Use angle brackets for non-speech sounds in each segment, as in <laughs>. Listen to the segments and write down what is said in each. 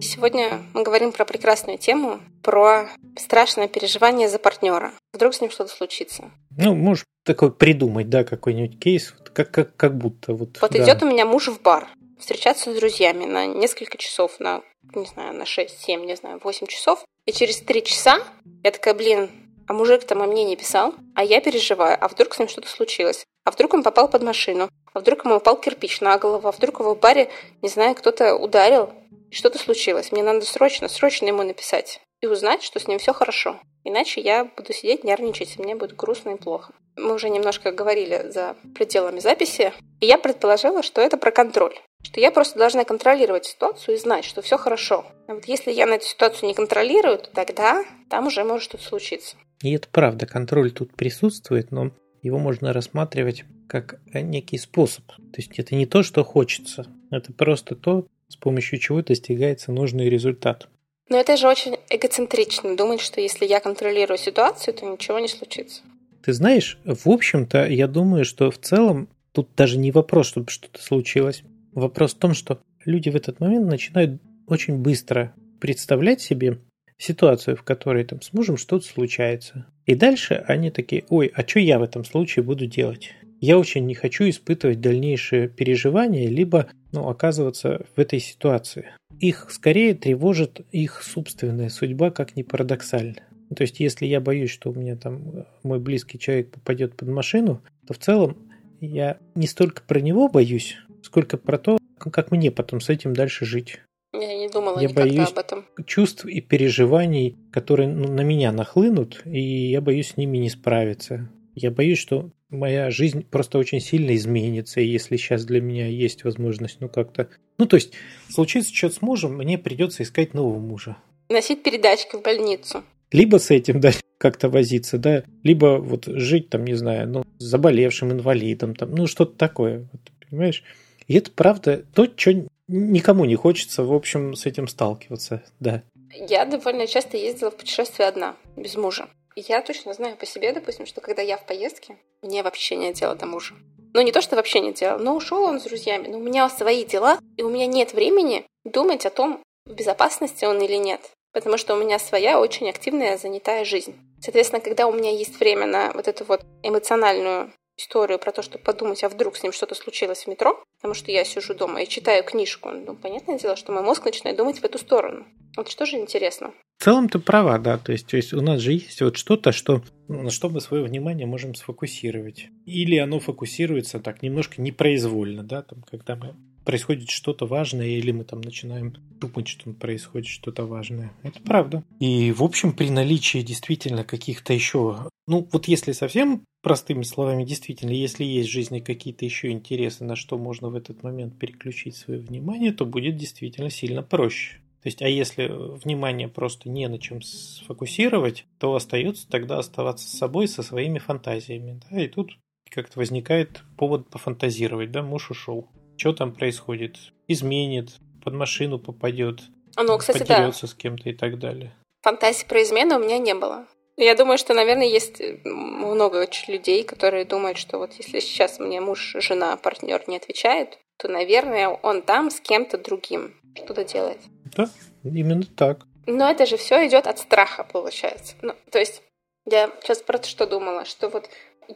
Сегодня мы говорим про прекрасную тему, про страшное переживание за партнера. Вдруг с ним что-то случится. Ну, можешь такой придумать, да, какой-нибудь кейс, как, как, как будто вот. Вот да. идет у меня муж в бар, встречаться с друзьями на несколько часов, на, не знаю, на 6, 7, не знаю, 8 часов. И через 3 часа я такая, блин, а мужик там о мне не писал, а я переживаю, а вдруг с ним что-то случилось, а вдруг он попал под машину, а вдруг ему упал кирпич на голову, а вдруг его в баре, не знаю, кто-то ударил, что-то случилось, мне надо срочно, срочно ему написать и узнать, что с ним все хорошо. Иначе я буду сидеть, нервничать, и мне будет грустно и плохо. Мы уже немножко говорили за пределами записи, и я предположила, что это про контроль. Что я просто должна контролировать ситуацию и знать, что все хорошо. А вот если я на эту ситуацию не контролирую, то тогда там уже может что-то случиться. И это правда, контроль тут присутствует, но его можно рассматривать как некий способ. То есть это не то, что хочется, это просто то, с помощью чего достигается нужный результат. Но это же очень эгоцентрично, думать, что если я контролирую ситуацию, то ничего не случится. Ты знаешь, в общем-то, я думаю, что в целом тут даже не вопрос, чтобы что-то случилось. Вопрос в том, что люди в этот момент начинают очень быстро представлять себе ситуацию, в которой там с мужем что-то случается. И дальше они такие, ой, а что я в этом случае буду делать? Я очень не хочу испытывать дальнейшие переживания, либо ну, оказываться в этой ситуации. Их скорее тревожит их собственная судьба, как ни парадоксально. То есть, если я боюсь, что у меня там мой близкий человек попадет под машину, то в целом я не столько про него боюсь, сколько про то, как мне потом с этим дальше жить. Я не думала я никогда боюсь об этом. чувств и переживаний, которые ну, на меня нахлынут, и я боюсь с ними не справиться. Я боюсь, что моя жизнь просто очень сильно изменится, и если сейчас для меня есть возможность, ну как-то... Ну то есть, случится что-то с мужем, мне придется искать нового мужа. Носить передачки в больницу. Либо с этим, да, <laughs> как-то возиться, да, либо вот жить там, не знаю, ну, с заболевшим инвалидом, там, ну, что-то такое, вот, понимаешь? И это правда то, что никому не хочется, в общем, с этим сталкиваться, да. Я довольно часто ездила в путешествие одна, без мужа. Я точно знаю по себе, допустим, что когда я в поездке, мне вообще нет дела до мужа. Ну, не то, что вообще нет дела, но ушел он с друзьями, но у меня свои дела, и у меня нет времени думать о том, в безопасности он или нет. Потому что у меня своя очень активная, занятая жизнь. Соответственно, когда у меня есть время на вот эту вот эмоциональную историю про то, чтобы подумать, а вдруг с ним что-то случилось в метро, потому что я сижу дома и читаю книжку, ну, понятное дело, что мой мозг начинает думать в эту сторону. Вот что же интересно. В целом ты права, да, то есть, то есть у нас же есть вот что-то, что, на что мы свое внимание можем сфокусировать. Или оно фокусируется так немножко непроизвольно, да, там, когда мы происходит что-то важное, или мы там начинаем думать, что происходит что-то важное. Это правда. И, в общем, при наличии действительно каких-то еще... Ну, вот если совсем простыми словами, действительно, если есть в жизни какие-то еще интересы, на что можно в этот момент переключить свое внимание, то будет действительно сильно проще. То есть, а если внимание просто не на чем сфокусировать, то остается тогда оставаться с собой, со своими фантазиями. Да? И тут как-то возникает повод пофантазировать, да, муж ушел что там происходит, изменит, под машину попадет, а, ну, кстати, подерется да. с кем-то и так далее. Фантазии про измену у меня не было. Я думаю, что, наверное, есть много людей, которые думают, что вот если сейчас мне муж, жена, партнер не отвечает, то, наверное, он там с кем-то другим что-то делает. Да, именно так. Но это же все идет от страха, получается. Ну, то есть я сейчас про что думала, что вот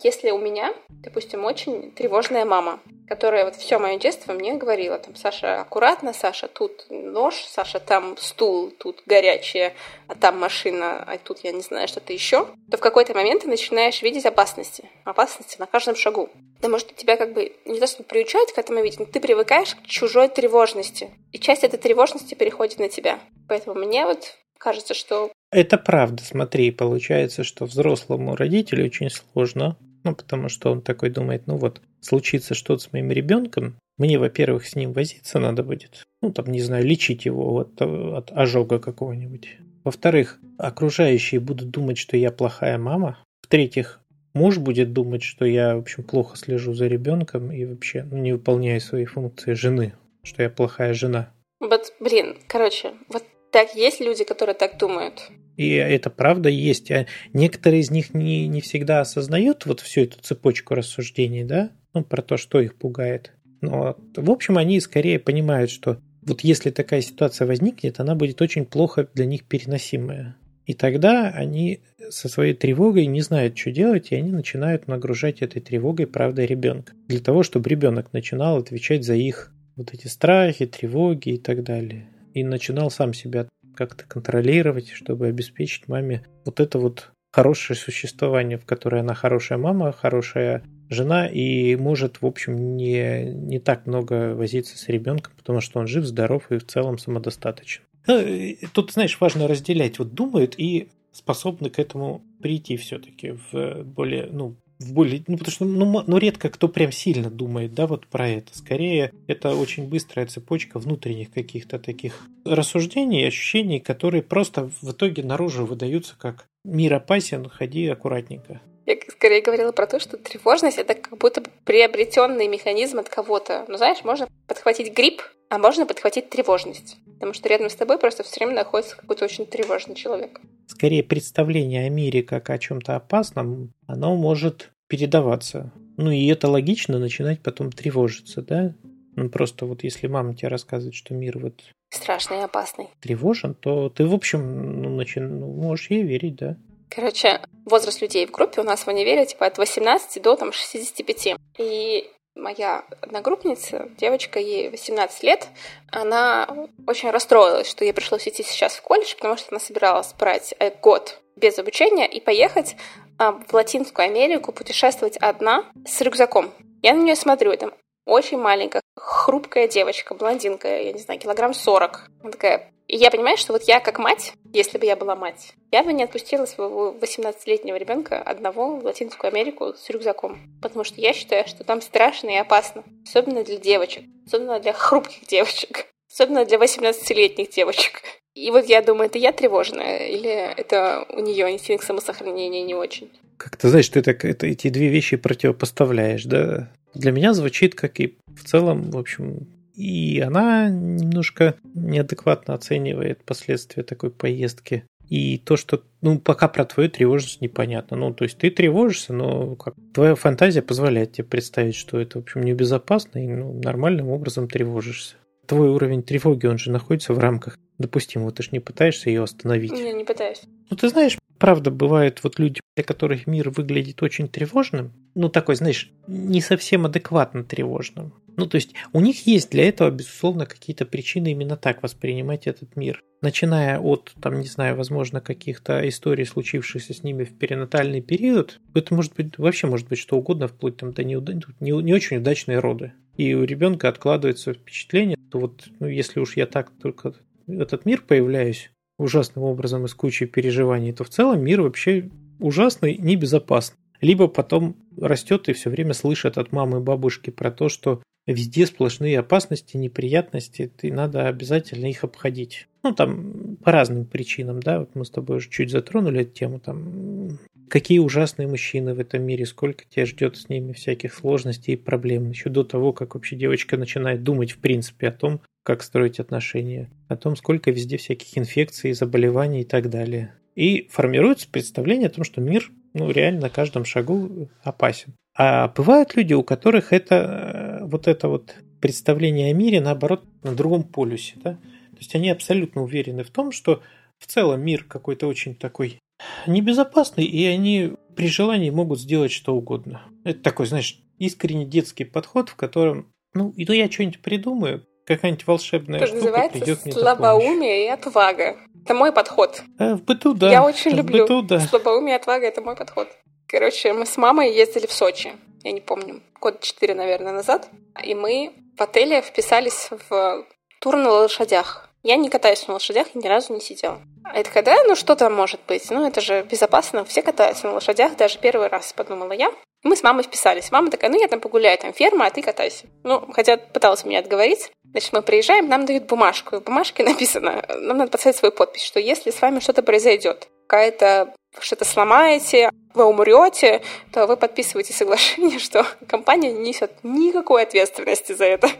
если у меня, допустим, очень тревожная мама, которая вот все мое детство мне говорила, там, Саша, аккуратно, Саша, тут нож, Саша, там стул, тут горячее, а там машина, а тут я не знаю, что-то еще, то в какой-то момент ты начинаешь видеть опасности. Опасности на каждом шагу. Потому что тебя как бы не то что приучают к этому видеть, но ты привыкаешь к чужой тревожности. И часть этой тревожности переходит на тебя. Поэтому мне вот кажется, что это правда, смотри, получается, что взрослому родителю очень сложно, ну, потому что он такой думает, ну вот, случится что-то с моим ребенком, мне, во-первых, с ним возиться надо будет, ну, там, не знаю, лечить его от, от ожога какого-нибудь. Во-вторых, окружающие будут думать, что я плохая мама. В-третьих, муж будет думать, что я, в общем, плохо слежу за ребенком и вообще ну, не выполняю свои функции жены, что я плохая жена. Вот, блин, короче, вот так есть люди, которые так думают. И это правда есть. А некоторые из них не, не всегда осознают вот всю эту цепочку рассуждений, да, ну, про то, что их пугает. Но, в общем, они скорее понимают, что вот если такая ситуация возникнет, она будет очень плохо для них переносимая. И тогда они со своей тревогой не знают, что делать, и они начинают нагружать этой тревогой правдой ребенка. Для того, чтобы ребенок начинал отвечать за их вот эти страхи, тревоги и так далее. И начинал сам себя как-то контролировать, чтобы обеспечить маме вот это вот хорошее существование, в которое она хорошая мама, хорошая жена и может, в общем, не, не так много возиться с ребенком, потому что он жив, здоров и в целом самодостаточен. Ну, тут, знаешь, важно разделять. Вот думают и способны к этому прийти все-таки в более, ну, в более, ну, потому что, ну, ну, редко кто прям сильно думает, да, вот про это. Скорее, это очень быстрая цепочка внутренних каких-то таких рассуждений, ощущений, которые просто в итоге наружу выдаются как «мир опасен, ходи аккуратненько». Я скорее говорила про то, что тревожность это как будто приобретенный механизм от кого-то. Ну, знаешь, можно подхватить грипп, а можно подхватить тревожность. Потому что рядом с тобой просто все время находится какой-то очень тревожный человек. Скорее, представление о мире как о чем-то опасном, оно может передаваться. Ну и это логично, начинать потом тревожиться, да? Ну просто вот если мама тебе рассказывает, что мир вот страшный и опасный, тревожен, то ты, в общем, ну, начи... ну, можешь ей верить, да. Короче, возраст людей в группе у нас в универе типа от 18 до там 65. И моя одногруппница, девочка, ей 18 лет, она очень расстроилась, что ей пришлось идти сейчас в колледж, потому что она собиралась брать э, год без обучения и поехать а, в Латинскую Америку путешествовать одна с рюкзаком. Я на нее смотрю, там очень маленькая, хрупкая девочка, блондинка, я не знаю, килограмм 40. Она такая, и я понимаю, что вот я как мать, если бы я была мать, я бы не отпустила своего 18-летнего ребенка одного в Латинскую Америку с рюкзаком. Потому что я считаю, что там страшно и опасно. Особенно для девочек. Особенно для хрупких девочек. Особенно для 18-летних девочек. И вот я думаю, это я тревожная, или это у нее инстинкт самосохранения не очень? Как ты знаешь, ты так это, эти две вещи противопоставляешь, да? Для меня звучит как и в целом, в общем, и она немножко неадекватно оценивает последствия такой поездки. И то, что, ну, пока про твою тревожность непонятно. Ну, то есть ты тревожишься, но как твоя фантазия позволяет тебе представить, что это, в общем, небезопасно, и ну, нормальным образом тревожишься. Твой уровень тревоги, он же находится в рамках допустимого. Ты же не пытаешься ее остановить. Не, не пытаюсь. Ну, ты знаешь, правда, бывают вот люди, для которых мир выглядит очень тревожным, ну, такой, знаешь, не совсем адекватно тревожным. Ну, то есть у них есть для этого, безусловно, какие-то причины именно так воспринимать этот мир. Начиная от, там, не знаю, возможно, каких-то историй, случившихся с ними в перинатальный период, это может быть, вообще может быть что угодно, вплоть там, до неуда... не, не очень удачные роды. И у ребенка откладывается впечатление, что вот, ну, если уж я так только этот мир появляюсь ужасным образом и с кучей переживаний, то в целом мир вообще ужасный, небезопасный. Либо потом растет и все время слышит от мамы и бабушки про то, что везде сплошные опасности, неприятности, и надо обязательно их обходить. Ну, там по разным причинам, да, вот мы с тобой уже чуть затронули эту тему, там, какие ужасные мужчины в этом мире, сколько тебя ждет с ними всяких сложностей и проблем, еще до того, как вообще девочка начинает думать, в принципе, о том, как строить отношения, о том, сколько везде всяких инфекций, заболеваний и так далее. И формируется представление о том, что мир ну, реально на каждом шагу опасен. А бывают люди, у которых это э, вот это вот представление о мире, наоборот, на другом полюсе. Да? То есть они абсолютно уверены в том, что в целом мир какой-то очень такой небезопасный, и они при желании могут сделать что угодно. Это такой, знаешь, искренне детский подход, в котором, ну, и то я что-нибудь придумаю, какая-нибудь волшебная Это штука называется придет мне слабоумие и отвага. Это мой подход. А, в быту, да. Я очень в люблю быту, да. слабоумие и отвага. Это мой подход. Короче, мы с мамой ездили в Сочи. Я не помню, год четыре, наверное, назад. И мы в отеле вписались в тур на лошадях. Я не катаюсь на лошадях и ни разу не сидела. А это когда, ну что там может быть? Ну это же безопасно, все катаются на лошадях, даже первый раз, подумала я. И мы с мамой вписались. Мама такая, ну я там погуляю, там ферма, а ты катайся. Ну, хотя пыталась меня отговорить. Значит, мы приезжаем, нам дают бумажку. И в бумажке <laughs> написано, нам надо поставить свою подпись, что если с вами что-то произойдет, какая-то что-то сломаете, вы умрете, то вы подписываете соглашение, <laughs> что компания не несет никакой ответственности за это.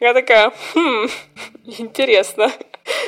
Я такая, хм, интересно.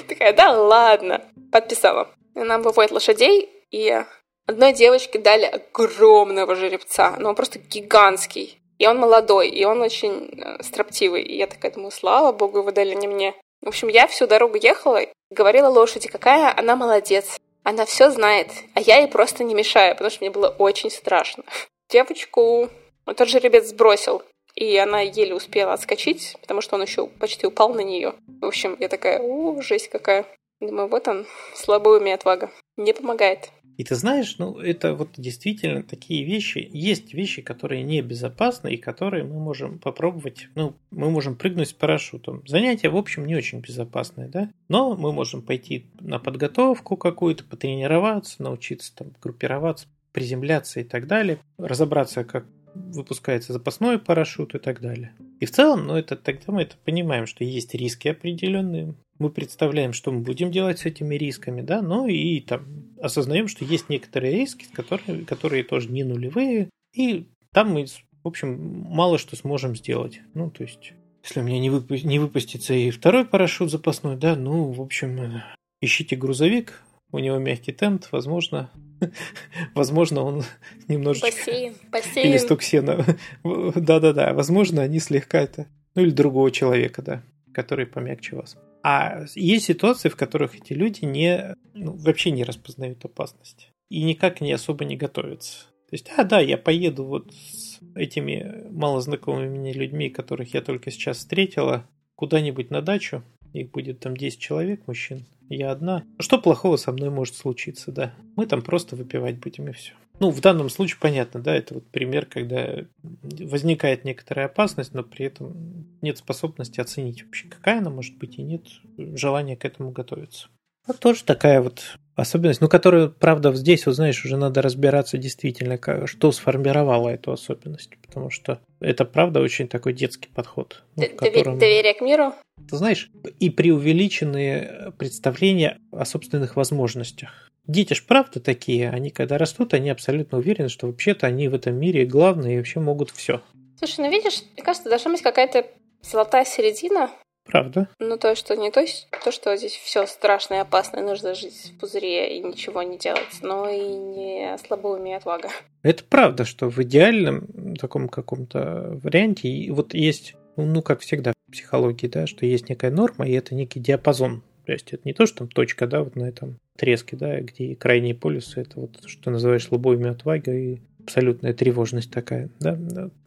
Такая, да ладно. Подписала. нам выводят лошадей, и одной девочке дали огромного жеребца, но он просто гигантский. И он молодой, и он очень э, строптивый. И я такая думаю, слава богу, вы дали не мне. В общем, я всю дорогу ехала, говорила лошади, какая она молодец. Она все знает, а я ей просто не мешаю, потому что мне было очень страшно. Девочку тот жеребец сбросил, и она еле успела отскочить, потому что он еще почти упал на нее. В общем, я такая, о, жесть какая. Думаю, вот он, слабый уме отвага. Не помогает. И ты знаешь, ну, это вот действительно такие вещи. Есть вещи, которые небезопасны и которые мы можем попробовать. Ну, мы можем прыгнуть с парашютом. Занятие, в общем, не очень безопасное, да? Но мы можем пойти на подготовку какую-то, потренироваться, научиться там группироваться, приземляться и так далее. Разобраться, как выпускается запасной парашют и так далее. И в целом, ну, это тогда мы это понимаем, что есть риски определенные. Мы представляем, что мы будем делать с этими рисками, да, но и там осознаем, что есть некоторые риски, которые, которые тоже не нулевые, и там мы, в общем, мало что сможем сделать. Ну, то есть, если у меня не, выпу- не выпустится и второй парашют запасной, да, ну, в общем, ищите грузовик, у него мягкий тент, возможно, <laughs> возможно, он <laughs> немножечко... Бассейн, бассейн. <laughs> Или сток сена. Да-да-да, возможно, они слегка это... Ну, или другого человека, да, который помягче вас. А есть ситуации, в которых эти люди не, ну, вообще не распознают опасность. И никак не особо не готовятся. То есть, а, да, я поеду вот с этими малознакомыми мне людьми, которых я только сейчас встретила, куда-нибудь на дачу, их будет там 10 человек, мужчин, я одна. Что плохого со мной может случиться, да? Мы там просто выпивать будем и все. Ну, в данном случае понятно, да, это вот пример, когда возникает некоторая опасность, но при этом нет способности оценить вообще, какая она может быть, и нет желания к этому готовиться. Вот тоже такая вот особенность, ну, которую, правда, здесь, вот знаешь, уже надо разбираться действительно, что сформировало эту особенность, потому что это, правда, очень такой детский подход. Ну, котором... Доверие к миру? Ты знаешь, и преувеличенные представления о собственных возможностях. Дети ж правда такие, они когда растут, они абсолютно уверены, что вообще-то они в этом мире главные и вообще могут все. Слушай, ну видишь, мне кажется, должна быть какая-то золотая середина, Правда. Ну, то, что не то, то, что здесь все страшно и опасно, и нужно жить в пузыре и ничего не делать, но и не слабоумие отвага. Это правда, что в идеальном таком каком-то варианте вот есть, ну, как всегда в психологии, да, что есть некая норма, и это некий диапазон. То есть это не то, что там точка, да, вот на этом треске, да, где крайние полюсы, это вот, что ты называешь слабоумие отвага и абсолютная тревожность такая, да.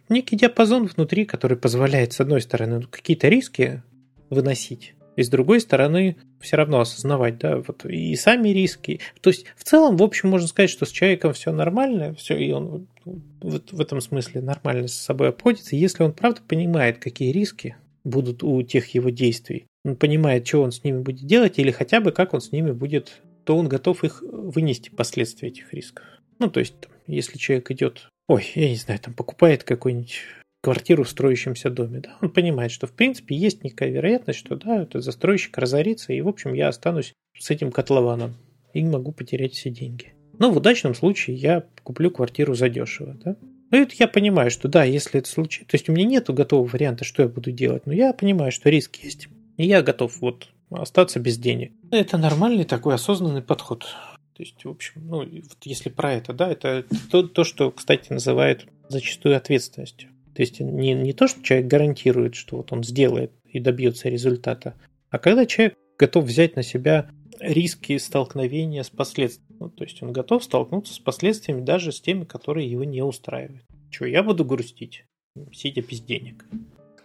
Некий диапазон внутри, который позволяет, с одной стороны, ну, какие-то риски выносить. И с другой стороны, все равно осознавать, да, вот и сами риски. То есть, в целом, в общем, можно сказать, что с человеком все нормально, все, и он вот в этом смысле нормально с собой обходится, если он правда понимает, какие риски будут у тех его действий. Он понимает, что он с ними будет делать, или хотя бы как он с ними будет, то он готов их вынести, последствия этих рисков. Ну, то есть, если человек идет, ой, я не знаю, там покупает какой-нибудь квартиру в строящемся доме. Да? Он понимает, что в принципе есть некая вероятность, что да, этот застройщик разорится, и в общем я останусь с этим котлованом и могу потерять все деньги. Но в удачном случае я куплю квартиру задешево. Да? Ну, это я понимаю, что да, если это случится, то есть у меня нет готового варианта, что я буду делать, но я понимаю, что риск есть. И я готов вот остаться без денег. Это нормальный такой осознанный подход. То есть, в общем, ну, вот если про это, да, это то, то, что, кстати, называют зачастую ответственностью. То есть не, не то, что человек гарантирует, что вот он сделает и добьется результата, а когда человек готов взять на себя риски столкновения с последствиями. Ну, то есть он готов столкнуться с последствиями даже с теми, которые его не устраивают. Чего, я буду грустить, сидя без денег.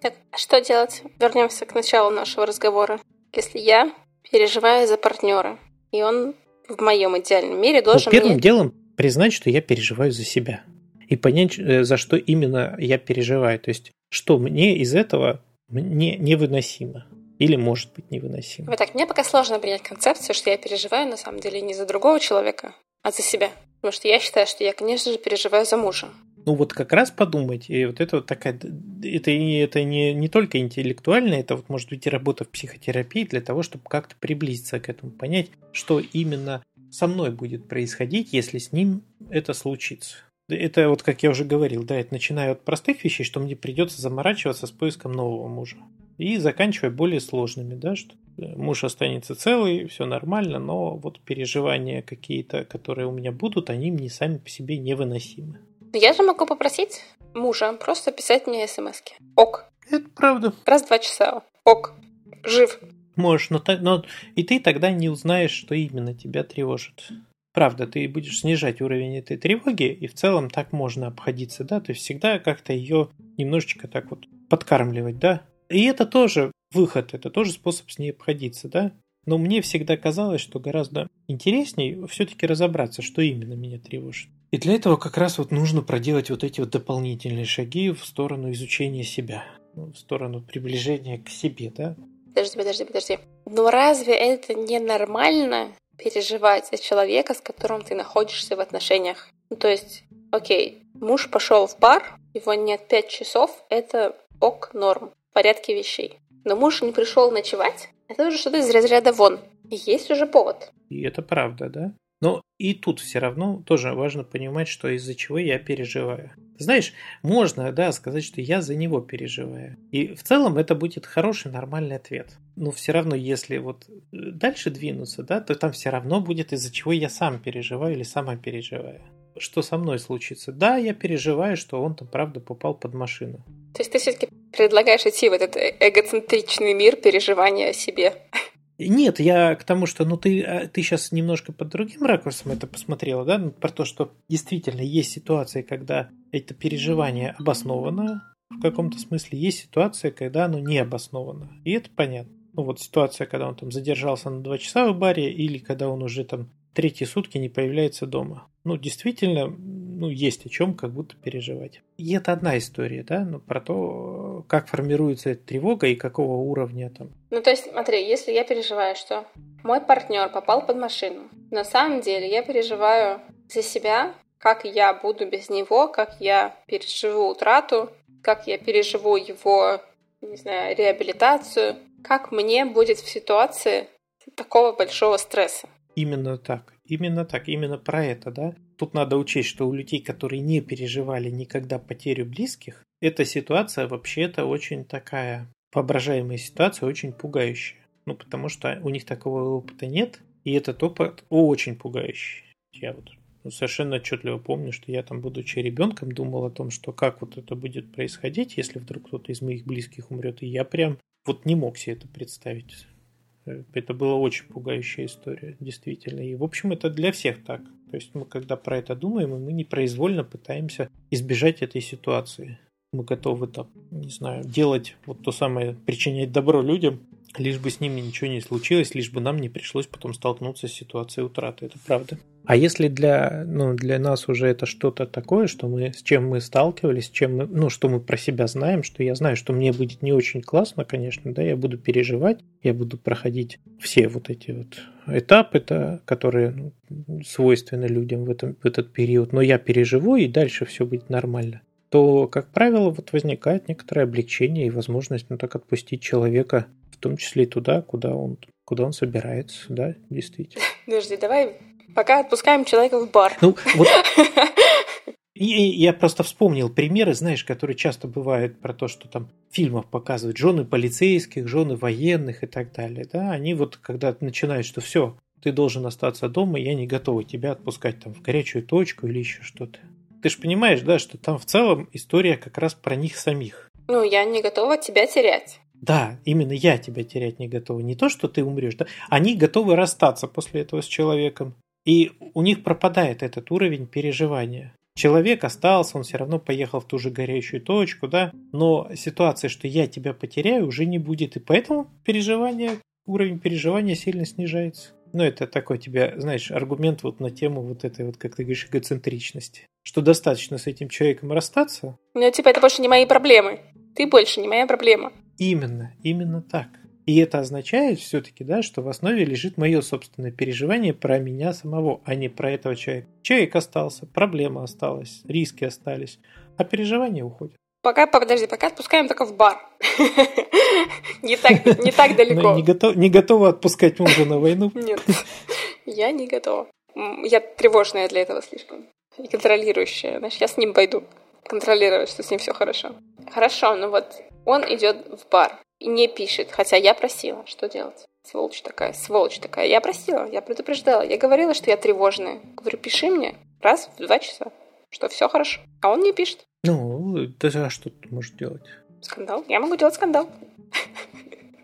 Так, а что делать? Вернемся к началу нашего разговора. Если я переживаю за партнера, и он в моем идеальном мире должен ну, первым мне... делом признать, что я переживаю за себя и понять, э, за что именно я переживаю. То есть, что мне из этого не, невыносимо. Или может быть невыносимо. Вот так, мне пока сложно принять концепцию, что я переживаю на самом деле не за другого человека, а за себя. Потому что я считаю, что я, конечно же, переживаю за мужа. Ну вот как раз подумать, и вот это вот такая, это, это не, не только интеллектуально, это вот может быть и работа в психотерапии для того, чтобы как-то приблизиться к этому, понять, что именно со мной будет происходить, если с ним это случится. Это вот, как я уже говорил, да, это начинаю от простых вещей, что мне придется заморачиваться с поиском нового мужа. И заканчивая более сложными, да, что муж останется целый, все нормально, но вот переживания какие-то, которые у меня будут, они мне сами по себе невыносимы. Я же могу попросить мужа просто писать мне смс -ки. Ок. Это правда. Раз в два часа. Ок. Жив. Можешь, но, но и ты тогда не узнаешь, что именно тебя тревожит. Правда, ты будешь снижать уровень этой тревоги, и в целом так можно обходиться, да, то есть всегда как-то ее немножечко так вот подкармливать, да. И это тоже выход, это тоже способ с ней обходиться, да. Но мне всегда казалось, что гораздо интереснее все-таки разобраться, что именно меня тревожит. И для этого как раз вот нужно проделать вот эти вот дополнительные шаги в сторону изучения себя, ну, в сторону приближения к себе, да. Подожди, подожди, подожди. Но разве это не нормально переживать за человека, с которым ты находишься в отношениях? Ну, то есть, окей, муж пошел в бар, его нет пять часов, это ок, норм, в порядке вещей. Но муж не пришел ночевать, это уже что-то из разряда вон. есть уже повод. И это правда, да? Но и тут все равно тоже важно понимать, что из-за чего я переживаю. Знаешь, можно, да, сказать, что я за него переживаю. И в целом это будет хороший, нормальный ответ. Но все равно, если вот э, дальше двинуться, да, то там все равно будет из-за чего я сам переживаю или сама переживаю. Что со мной случится? Да, я переживаю, что он там правда попал под машину. То есть ты все-таки предлагаешь идти в этот эгоцентричный мир переживания о себе? Нет, я к тому, что ну ты, а, ты сейчас немножко под другим ракурсом это посмотрела, да, ну, про то, что действительно есть ситуации, когда это переживание обосновано в каком-то смысле, есть ситуация, когда оно не обосновано. И это понятно. Ну вот ситуация, когда он там задержался на два часа в баре, или когда он уже там третьи сутки не появляется дома. Ну, действительно, ну, есть о чем как будто переживать. И это одна история, да, ну, про то, как формируется эта тревога и какого уровня там. Ну, то есть, смотри, если я переживаю, что мой партнер попал под машину, на самом деле я переживаю за себя, как я буду без него, как я переживу утрату, как я переживу его, не знаю, реабилитацию, как мне будет в ситуации такого большого стресса. Именно так. Именно так, именно про это, да. Тут надо учесть, что у людей, которые не переживали никогда потерю близких, эта ситуация вообще-то очень такая воображаемая ситуация, очень пугающая. Ну, потому что у них такого опыта нет, и этот опыт очень пугающий. Я вот совершенно отчетливо помню, что я там, будучи ребенком, думал о том, что как вот это будет происходить, если вдруг кто-то из моих близких умрет. И я прям вот не мог себе это представить. Это была очень пугающая история, действительно. И, в общем, это для всех так. То есть мы, когда про это думаем, мы непроизвольно пытаемся избежать этой ситуации. Мы готовы там, не знаю, делать вот то самое, причинять добро людям, лишь бы с ними ничего не случилось, лишь бы нам не пришлось потом столкнуться с ситуацией утраты. Это правда. А если для, ну, для нас уже это что-то такое, что мы, с чем мы сталкивались, чем мы, ну, что мы про себя знаем, что я знаю, что мне будет не очень классно, конечно, да, я буду переживать, я буду проходить все вот эти вот этапы, -то, которые ну, свойственны людям в, этом, в этот период, но я переживу, и дальше все будет нормально то, как правило, вот возникает некоторое облегчение и возможность ну, так отпустить человека, в том числе и туда, куда он, куда он собирается, да, действительно. <laughs> Подожди, давай Пока отпускаем человека в бар. Ну, вот <laughs> И я просто вспомнил примеры, знаешь, которые часто бывают про то, что там в фильмах показывают жены полицейских, жены военных и так далее. Да, они вот когда начинают, что все, ты должен остаться дома, я не готова тебя отпускать там в горячую точку или еще что-то. Ты же понимаешь, да, что там в целом история как раз про них самих. Ну, я не готова тебя терять. Да, именно я тебя терять не готова. Не то, что ты умрешь, да. Они готовы расстаться после этого с человеком. И у них пропадает этот уровень переживания. Человек остался, он все равно поехал в ту же горящую точку, да, но ситуация, что я тебя потеряю, уже не будет, и поэтому переживание, уровень переживания сильно снижается. Ну, это такой тебе, знаешь, аргумент вот на тему вот этой вот, как ты говоришь, эгоцентричности. Что достаточно с этим человеком расстаться. Ну, типа, это больше не мои проблемы. Ты больше не моя проблема. Именно, именно так. И это означает все-таки, да, что в основе лежит мое собственное переживание про меня самого, а не про этого человека. Человек остался, проблема осталась, риски остались, а переживания уходят. Пока, подожди, пока отпускаем только в бар. <laughs> Не так, не так <laughs> далеко. Не, готов, не готова отпускать мужа на войну? <laughs> Нет, я не готова. Я тревожная для этого слишком. И контролирующая. Знаешь, я с ним пойду контролировать, что с ним все хорошо. Хорошо, ну вот он идет в бар. не пишет, хотя я просила. Что делать? Сволочь такая, сволочь такая. Я просила, я предупреждала. Я говорила, что я тревожная. Говорю, пиши мне раз в два часа, что все хорошо. А он не пишет. Ну, даже а что ты можешь делать? Скандал? Я могу делать скандал.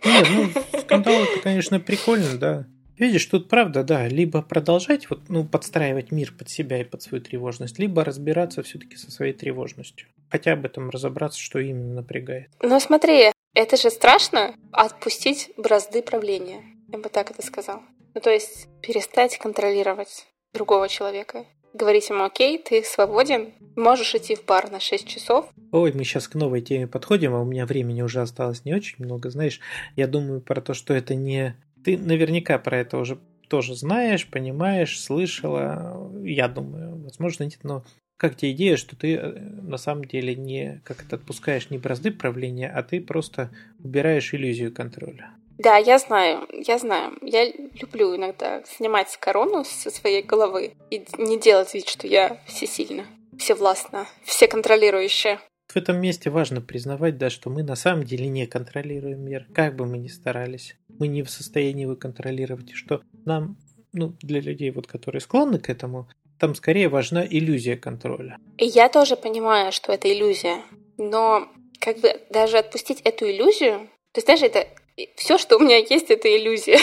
Нет, ну, скандал это, конечно, прикольно, да. Видишь, тут правда, да, либо продолжать вот, ну, подстраивать мир под себя и под свою тревожность, либо разбираться все-таки со своей тревожностью. Хотя об этом разобраться, что именно напрягает. Но смотри, это же страшно отпустить бразды правления. Я бы так это сказал. Ну, то есть перестать контролировать другого человека. Говорить ему, окей, ты свободен, можешь идти в бар на 6 часов. Ой, мы сейчас к новой теме подходим, а у меня времени уже осталось не очень много. Знаешь, я думаю про то, что это не ты наверняка про это уже тоже знаешь, понимаешь, слышала. Я думаю, возможно, нет, но как тебе идея, что ты э, на самом деле не как это отпускаешь не бразды правления, а ты просто убираешь иллюзию контроля? Да, я знаю, я знаю. Я люблю иногда снимать корону со своей головы и не делать вид, что я всесильна, всевластна, всеконтролирующая в этом месте важно признавать, да, что мы на самом деле не контролируем мир, как бы мы ни старались. Мы не в состоянии его контролировать, и что нам, ну, для людей, вот, которые склонны к этому, там скорее важна иллюзия контроля. И я тоже понимаю, что это иллюзия, но как бы даже отпустить эту иллюзию, то есть, знаешь, это все, что у меня есть, это иллюзия,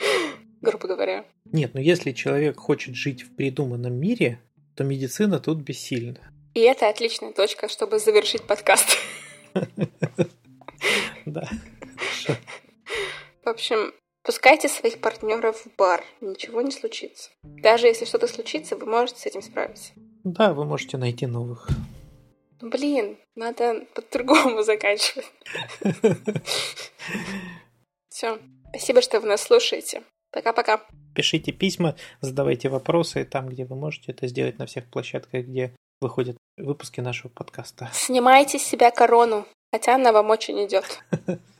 <laughs> грубо говоря. Нет, но если человек хочет жить в придуманном мире, то медицина тут бессильна. И это отличная точка, чтобы завершить подкаст. Да. В общем, пускайте своих партнеров в бар, ничего не случится. Даже если что-то случится, вы можете с этим справиться. Да, вы можете найти новых. Блин, надо по-другому заканчивать. Все. Спасибо, что вы нас слушаете. Пока-пока. Пишите письма, задавайте вопросы там, где вы можете это сделать на всех площадках, где выходят выпуски нашего подкаста. Снимайте с себя корону, хотя она вам очень идет. <laughs>